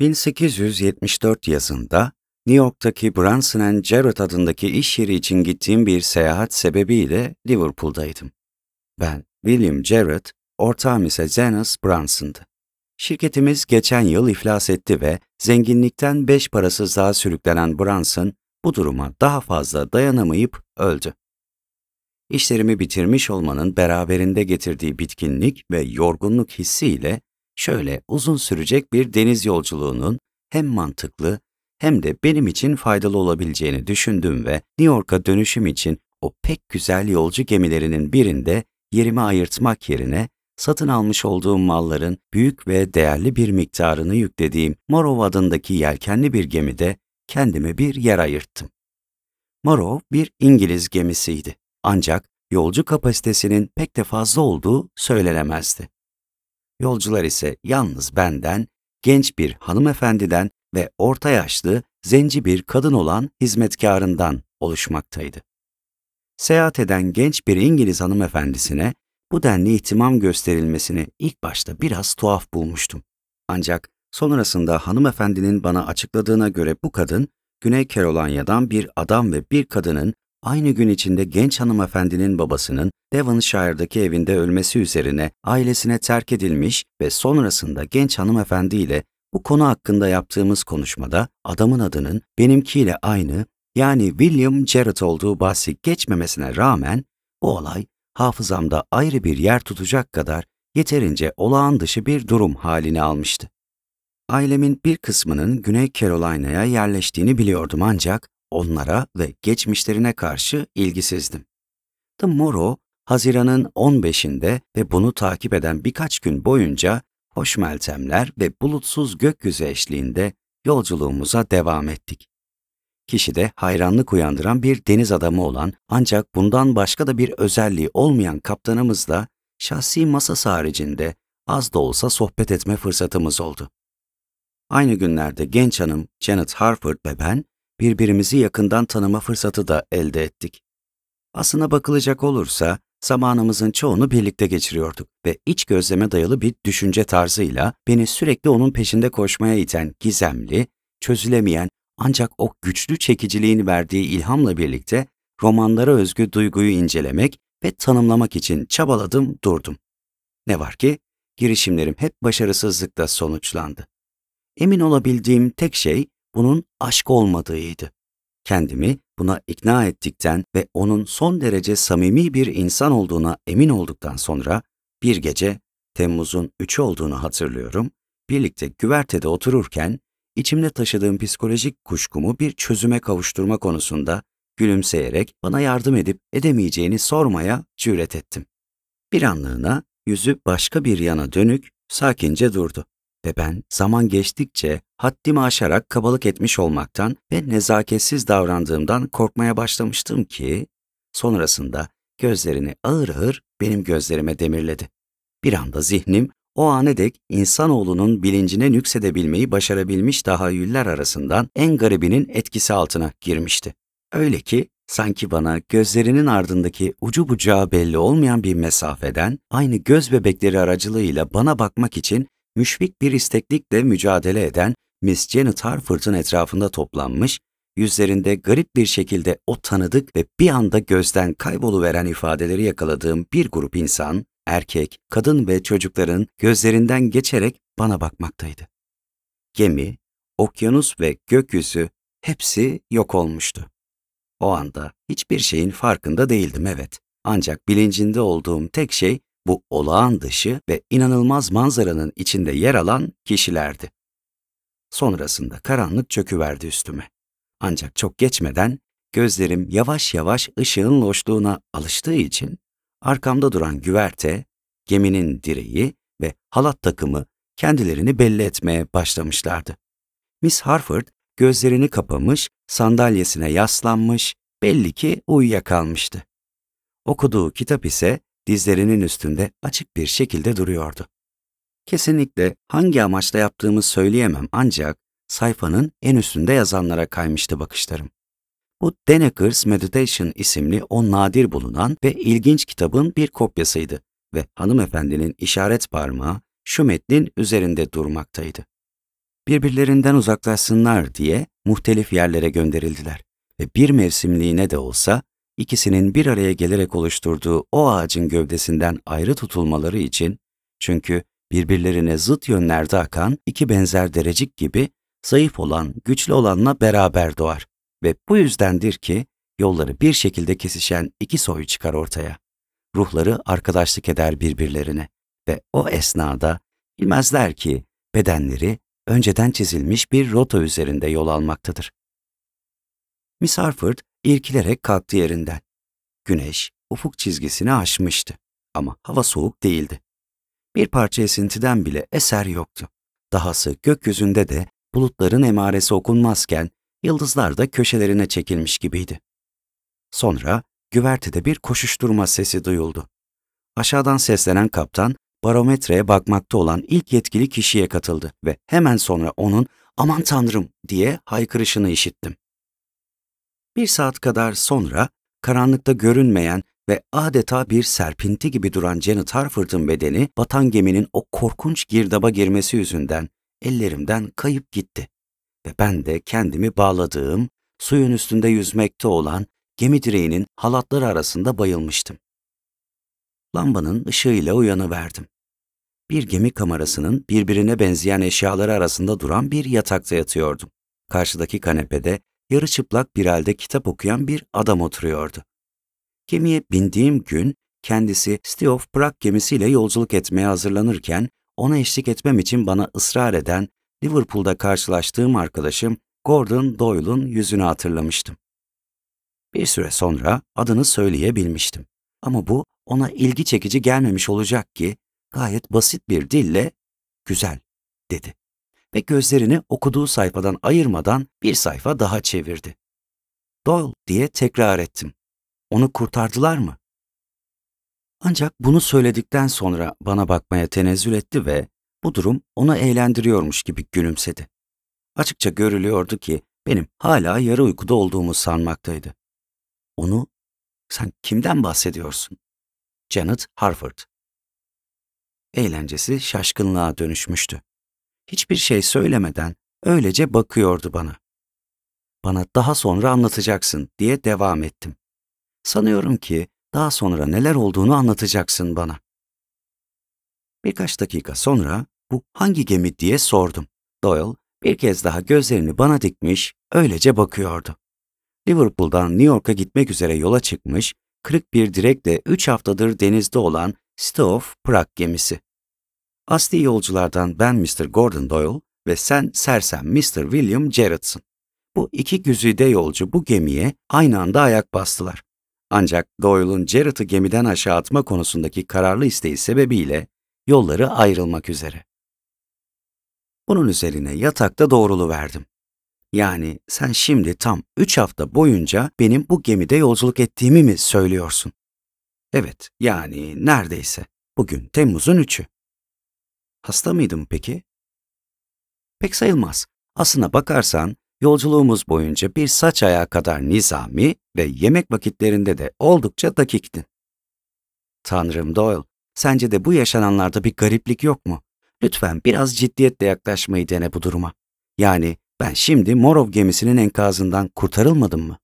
1874 yazında New York'taki Branson Jarrett adındaki iş yeri için gittiğim bir seyahat sebebiyle Liverpool'daydım. Ben, William Jarrett, ortağım ise Zenas Branson'dı. Şirketimiz geçen yıl iflas etti ve zenginlikten beş parasızlığa sürüklenen Branson bu duruma daha fazla dayanamayıp öldü. İşlerimi bitirmiş olmanın beraberinde getirdiği bitkinlik ve yorgunluk hissiyle şöyle uzun sürecek bir deniz yolculuğunun hem mantıklı hem de benim için faydalı olabileceğini düşündüm ve New York'a dönüşüm için o pek güzel yolcu gemilerinin birinde yerimi ayırtmak yerine satın almış olduğum malların büyük ve değerli bir miktarını yüklediğim Morrow adındaki yelkenli bir gemide kendime bir yer ayırttım. Morrow bir İngiliz gemisiydi. Ancak yolcu kapasitesinin pek de fazla olduğu söylenemezdi. Yolcular ise yalnız benden, genç bir hanımefendiden ve orta yaşlı, zenci bir kadın olan hizmetkarından oluşmaktaydı. Seyahat eden genç bir İngiliz hanımefendisine bu denli ihtimam gösterilmesini ilk başta biraz tuhaf bulmuştum. Ancak sonrasında hanımefendinin bana açıkladığına göre bu kadın, Güney Carolinia'dan bir adam ve bir kadının aynı gün içinde genç hanımefendinin babasının Devonshire'daki evinde ölmesi üzerine ailesine terk edilmiş ve sonrasında genç hanımefendi ile bu konu hakkında yaptığımız konuşmada adamın adının benimkiyle aynı yani William Jarrett olduğu bahsi geçmemesine rağmen bu olay hafızamda ayrı bir yer tutacak kadar yeterince olağan dışı bir durum halini almıştı. Ailemin bir kısmının Güney Carolina'ya yerleştiğini biliyordum ancak onlara ve geçmişlerine karşı ilgisizdim. The Morrow, Haziran'ın 15'inde ve bunu takip eden birkaç gün boyunca hoş meltemler ve bulutsuz gökyüzü eşliğinde yolculuğumuza devam ettik. Kişide hayranlık uyandıran bir deniz adamı olan ancak bundan başka da bir özelliği olmayan kaptanımızla şahsi masası haricinde az da olsa sohbet etme fırsatımız oldu. Aynı günlerde genç hanım Janet Harford ve ben birbirimizi yakından tanıma fırsatı da elde ettik. Aslına bakılacak olursa zamanımızın çoğunu birlikte geçiriyorduk ve iç gözleme dayalı bir düşünce tarzıyla beni sürekli onun peşinde koşmaya iten gizemli, çözülemeyen ancak o güçlü çekiciliğin verdiği ilhamla birlikte romanlara özgü duyguyu incelemek ve tanımlamak için çabaladım durdum. Ne var ki girişimlerim hep başarısızlıkla sonuçlandı. Emin olabildiğim tek şey bunun aşk olmadığıydı. Kendimi buna ikna ettikten ve onun son derece samimi bir insan olduğuna emin olduktan sonra bir gece Temmuz'un 3'ü olduğunu hatırlıyorum. Birlikte güvertede otururken içimde taşıdığım psikolojik kuşkumu bir çözüme kavuşturma konusunda gülümseyerek bana yardım edip edemeyeceğini sormaya cüret ettim. Bir anlığına yüzü başka bir yana dönük sakince durdu ve ben zaman geçtikçe haddimi aşarak kabalık etmiş olmaktan ve nezaketsiz davrandığımdan korkmaya başlamıştım ki, sonrasında gözlerini ağır ağır benim gözlerime demirledi. Bir anda zihnim o ana dek insanoğlunun bilincine nüksedebilmeyi başarabilmiş tahayyüller arasından en garibinin etkisi altına girmişti. Öyle ki sanki bana gözlerinin ardındaki ucu bucağı belli olmayan bir mesafeden aynı göz bebekleri aracılığıyla bana bakmak için müşfik bir isteklikle mücadele eden Miss Janet Harford'un etrafında toplanmış, yüzlerinde garip bir şekilde o tanıdık ve bir anda gözden kayboluveren ifadeleri yakaladığım bir grup insan, erkek, kadın ve çocukların gözlerinden geçerek bana bakmaktaydı. Gemi, okyanus ve gökyüzü hepsi yok olmuştu. O anda hiçbir şeyin farkında değildim evet. Ancak bilincinde olduğum tek şey bu olağan dışı ve inanılmaz manzaranın içinde yer alan kişilerdi. Sonrasında karanlık çöküverdi üstüme. Ancak çok geçmeden gözlerim yavaş yavaş ışığın loşluğuna alıştığı için arkamda duran güverte, geminin direği ve halat takımı kendilerini belli etmeye başlamışlardı. Miss Harford gözlerini kapamış, sandalyesine yaslanmış, belli ki uyuyakalmıştı. Okuduğu kitap ise dizlerinin üstünde açık bir şekilde duruyordu. Kesinlikle hangi amaçla yaptığımı söyleyemem ancak sayfanın en üstünde yazanlara kaymıştı bakışlarım. Bu Denekers Meditation isimli o nadir bulunan ve ilginç kitabın bir kopyasıydı ve hanımefendinin işaret parmağı şu metnin üzerinde durmaktaydı. birbirlerinden uzaklaşsınlar diye muhtelif yerlere gönderildiler ve bir mevsimliğine de olsa ikisinin bir araya gelerek oluşturduğu o ağacın gövdesinden ayrı tutulmaları için çünkü birbirlerine zıt yönlerde akan iki benzer derecik gibi zayıf olan güçlü olanla beraber doğar ve bu yüzdendir ki yolları bir şekilde kesişen iki soy çıkar ortaya. Ruhları arkadaşlık eder birbirlerine ve o esnada bilmezler ki bedenleri önceden çizilmiş bir rota üzerinde yol almaktadır. Miss Harford irkilerek kalktı yerinden. Güneş ufuk çizgisini aşmıştı ama hava soğuk değildi. Bir parça esintiden bile eser yoktu. Dahası gökyüzünde de bulutların emaresi okunmazken yıldızlar da köşelerine çekilmiş gibiydi. Sonra güvertede bir koşuşturma sesi duyuldu. Aşağıdan seslenen kaptan barometreye bakmakta olan ilk yetkili kişiye katıldı ve hemen sonra onun aman tanrım diye haykırışını işittim. Bir saat kadar sonra karanlıkta görünmeyen ve adeta bir serpinti gibi duran Janet Harford'ın bedeni batan geminin o korkunç girdaba girmesi yüzünden ellerimden kayıp gitti. Ve ben de kendimi bağladığım, suyun üstünde yüzmekte olan gemi direğinin halatları arasında bayılmıştım. Lambanın ışığıyla uyanıverdim. Bir gemi kamerasının birbirine benzeyen eşyaları arasında duran bir yatakta yatıyordum. Karşıdaki kanepede yarı çıplak bir halde kitap okuyan bir adam oturuyordu. Gemiye bindiğim gün kendisi Stiof Prag gemisiyle yolculuk etmeye hazırlanırken ona eşlik etmem için bana ısrar eden Liverpool'da karşılaştığım arkadaşım Gordon Doyle'un yüzünü hatırlamıştım. Bir süre sonra adını söyleyebilmiştim. Ama bu ona ilgi çekici gelmemiş olacak ki gayet basit bir dille güzel dedi ve gözlerini okuduğu sayfadan ayırmadan bir sayfa daha çevirdi. Doyle diye tekrar ettim. Onu kurtardılar mı? Ancak bunu söyledikten sonra bana bakmaya tenezzül etti ve bu durum onu eğlendiriyormuş gibi gülümsedi. Açıkça görülüyordu ki benim hala yarı uykuda olduğumu sanmaktaydı. Onu, sen kimden bahsediyorsun? Janet Harford. Eğlencesi şaşkınlığa dönüşmüştü. Hiçbir şey söylemeden öylece bakıyordu bana. Bana daha sonra anlatacaksın diye devam ettim. Sanıyorum ki daha sonra neler olduğunu anlatacaksın bana. Birkaç dakika sonra bu hangi gemi diye sordum. Doyle bir kez daha gözlerini bana dikmiş, öylece bakıyordu. Liverpool'dan New York'a gitmek üzere yola çıkmış, kırık bir direkle 3 haftadır denizde olan Stoff Prag gemisi. Asli yolculardan ben Mr. Gordon Doyle ve sen sersem Mr. William Jarrett'sın. Bu iki güzide yolcu bu gemiye aynı anda ayak bastılar. Ancak Doyle'un Jarrett'ı gemiden aşağı atma konusundaki kararlı isteği sebebiyle yolları ayrılmak üzere. Bunun üzerine yatakta doğrulu verdim. Yani sen şimdi tam üç hafta boyunca benim bu gemide yolculuk ettiğimi mi söylüyorsun? Evet, yani neredeyse. Bugün Temmuz'un üçü. Hasta mıydım peki? Pek sayılmaz. Aslına bakarsan yolculuğumuz boyunca bir saç ayağı kadar nizami ve yemek vakitlerinde de oldukça dakiktin. Tanrım Doyle, sence de bu yaşananlarda bir gariplik yok mu? Lütfen biraz ciddiyetle yaklaşmayı dene bu duruma. Yani ben şimdi Morov gemisinin enkazından kurtarılmadım mı?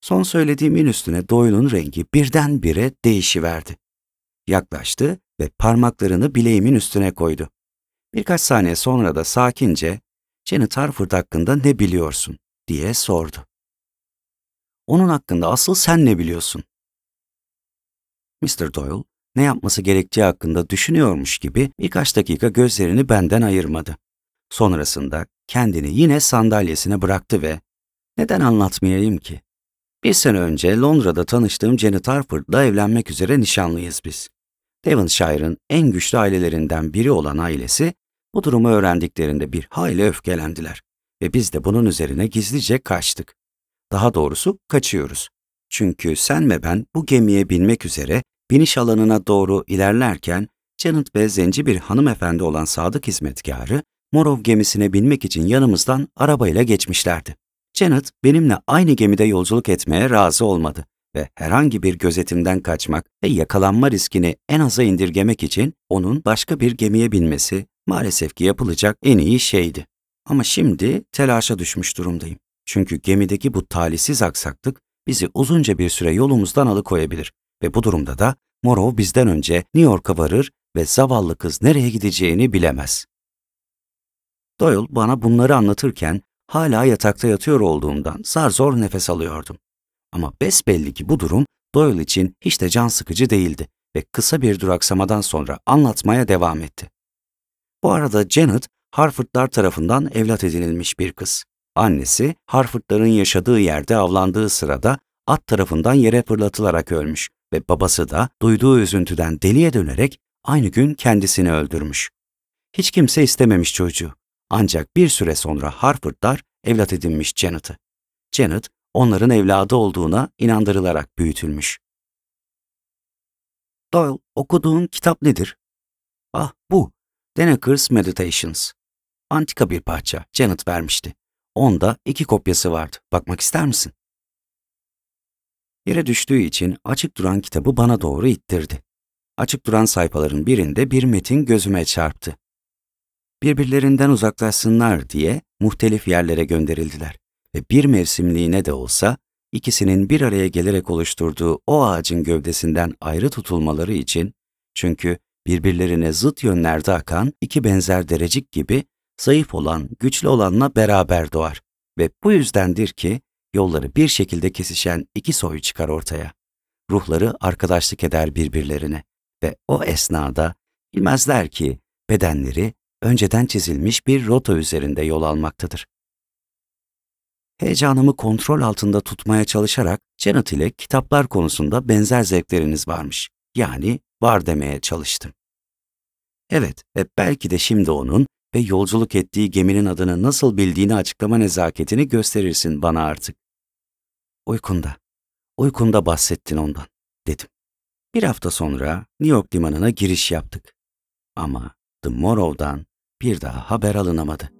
Son söylediğimin üstüne Doyle'un rengi birdenbire değişiverdi. Yaklaştı ve parmaklarını bileğimin üstüne koydu. Birkaç saniye sonra da sakince, Janet Harford hakkında ne biliyorsun diye sordu. Onun hakkında asıl sen ne biliyorsun? Mr. Doyle, ne yapması gerektiği hakkında düşünüyormuş gibi birkaç dakika gözlerini benden ayırmadı. Sonrasında kendini yine sandalyesine bıraktı ve neden anlatmayayım ki? Bir sene önce Londra'da tanıştığım Janet Harford'la evlenmek üzere nişanlıyız biz. Devonshire'ın en güçlü ailelerinden biri olan ailesi bu durumu öğrendiklerinde bir hayli öfkelendiler ve biz de bunun üzerine gizlice kaçtık. Daha doğrusu kaçıyoruz. Çünkü sen ve ben bu gemiye binmek üzere biniş alanına doğru ilerlerken Janet ve zenci bir hanımefendi olan sadık hizmetkarı Morov gemisine binmek için yanımızdan arabayla geçmişlerdi. Janet benimle aynı gemide yolculuk etmeye razı olmadı ve herhangi bir gözetimden kaçmak ve yakalanma riskini en aza indirgemek için onun başka bir gemiye binmesi, maalesef ki yapılacak en iyi şeydi. Ama şimdi telaşa düşmüş durumdayım. Çünkü gemideki bu talihsiz aksaklık bizi uzunca bir süre yolumuzdan alıkoyabilir ve bu durumda da Morrow bizden önce New York'a varır ve zavallı kız nereye gideceğini bilemez. Doyle bana bunları anlatırken hala yatakta yatıyor olduğumdan zar zor nefes alıyordum. Ama besbelli ki bu durum Doyle için hiç de can sıkıcı değildi ve kısa bir duraksamadan sonra anlatmaya devam etti. Bu arada Janet, Harfordlar tarafından evlat edinilmiş bir kız. Annesi, Harfordların yaşadığı yerde avlandığı sırada at tarafından yere fırlatılarak ölmüş ve babası da duyduğu üzüntüden deliye dönerek aynı gün kendisini öldürmüş. Hiç kimse istememiş çocuğu. Ancak bir süre sonra Harfordlar evlat edinmiş Janet'ı. Janet, onların evladı olduğuna inandırılarak büyütülmüş. Doyle, okuduğun kitap nedir? Ah, bu. Denekers Meditations. Antika bir parça, Janet vermişti. Onda iki kopyası vardı. Bakmak ister misin? Yere düştüğü için açık duran kitabı bana doğru ittirdi. Açık duran sayfaların birinde bir metin gözüme çarptı. Birbirlerinden uzaklaşsınlar diye muhtelif yerlere gönderildiler ve bir mevsimliğine de olsa ikisinin bir araya gelerek oluşturduğu o ağacın gövdesinden ayrı tutulmaları için çünkü birbirlerine zıt yönlerde akan iki benzer derecik gibi zayıf olan güçlü olanla beraber doğar ve bu yüzdendir ki yolları bir şekilde kesişen iki soy çıkar ortaya. Ruhları arkadaşlık eder birbirlerine ve o esnada bilmezler ki bedenleri önceden çizilmiş bir rota üzerinde yol almaktadır. Heyecanımı kontrol altında tutmaya çalışarak Janet ile kitaplar konusunda benzer zevkleriniz varmış. Yani var demeye çalıştım. Evet ve belki de şimdi onun ve yolculuk ettiği geminin adını nasıl bildiğini açıklama nezaketini gösterirsin bana artık. Uykunda, uykunda bahsettin ondan, dedim. Bir hafta sonra New York limanına giriş yaptık. Ama The Morrow'dan bir daha haber alınamadı.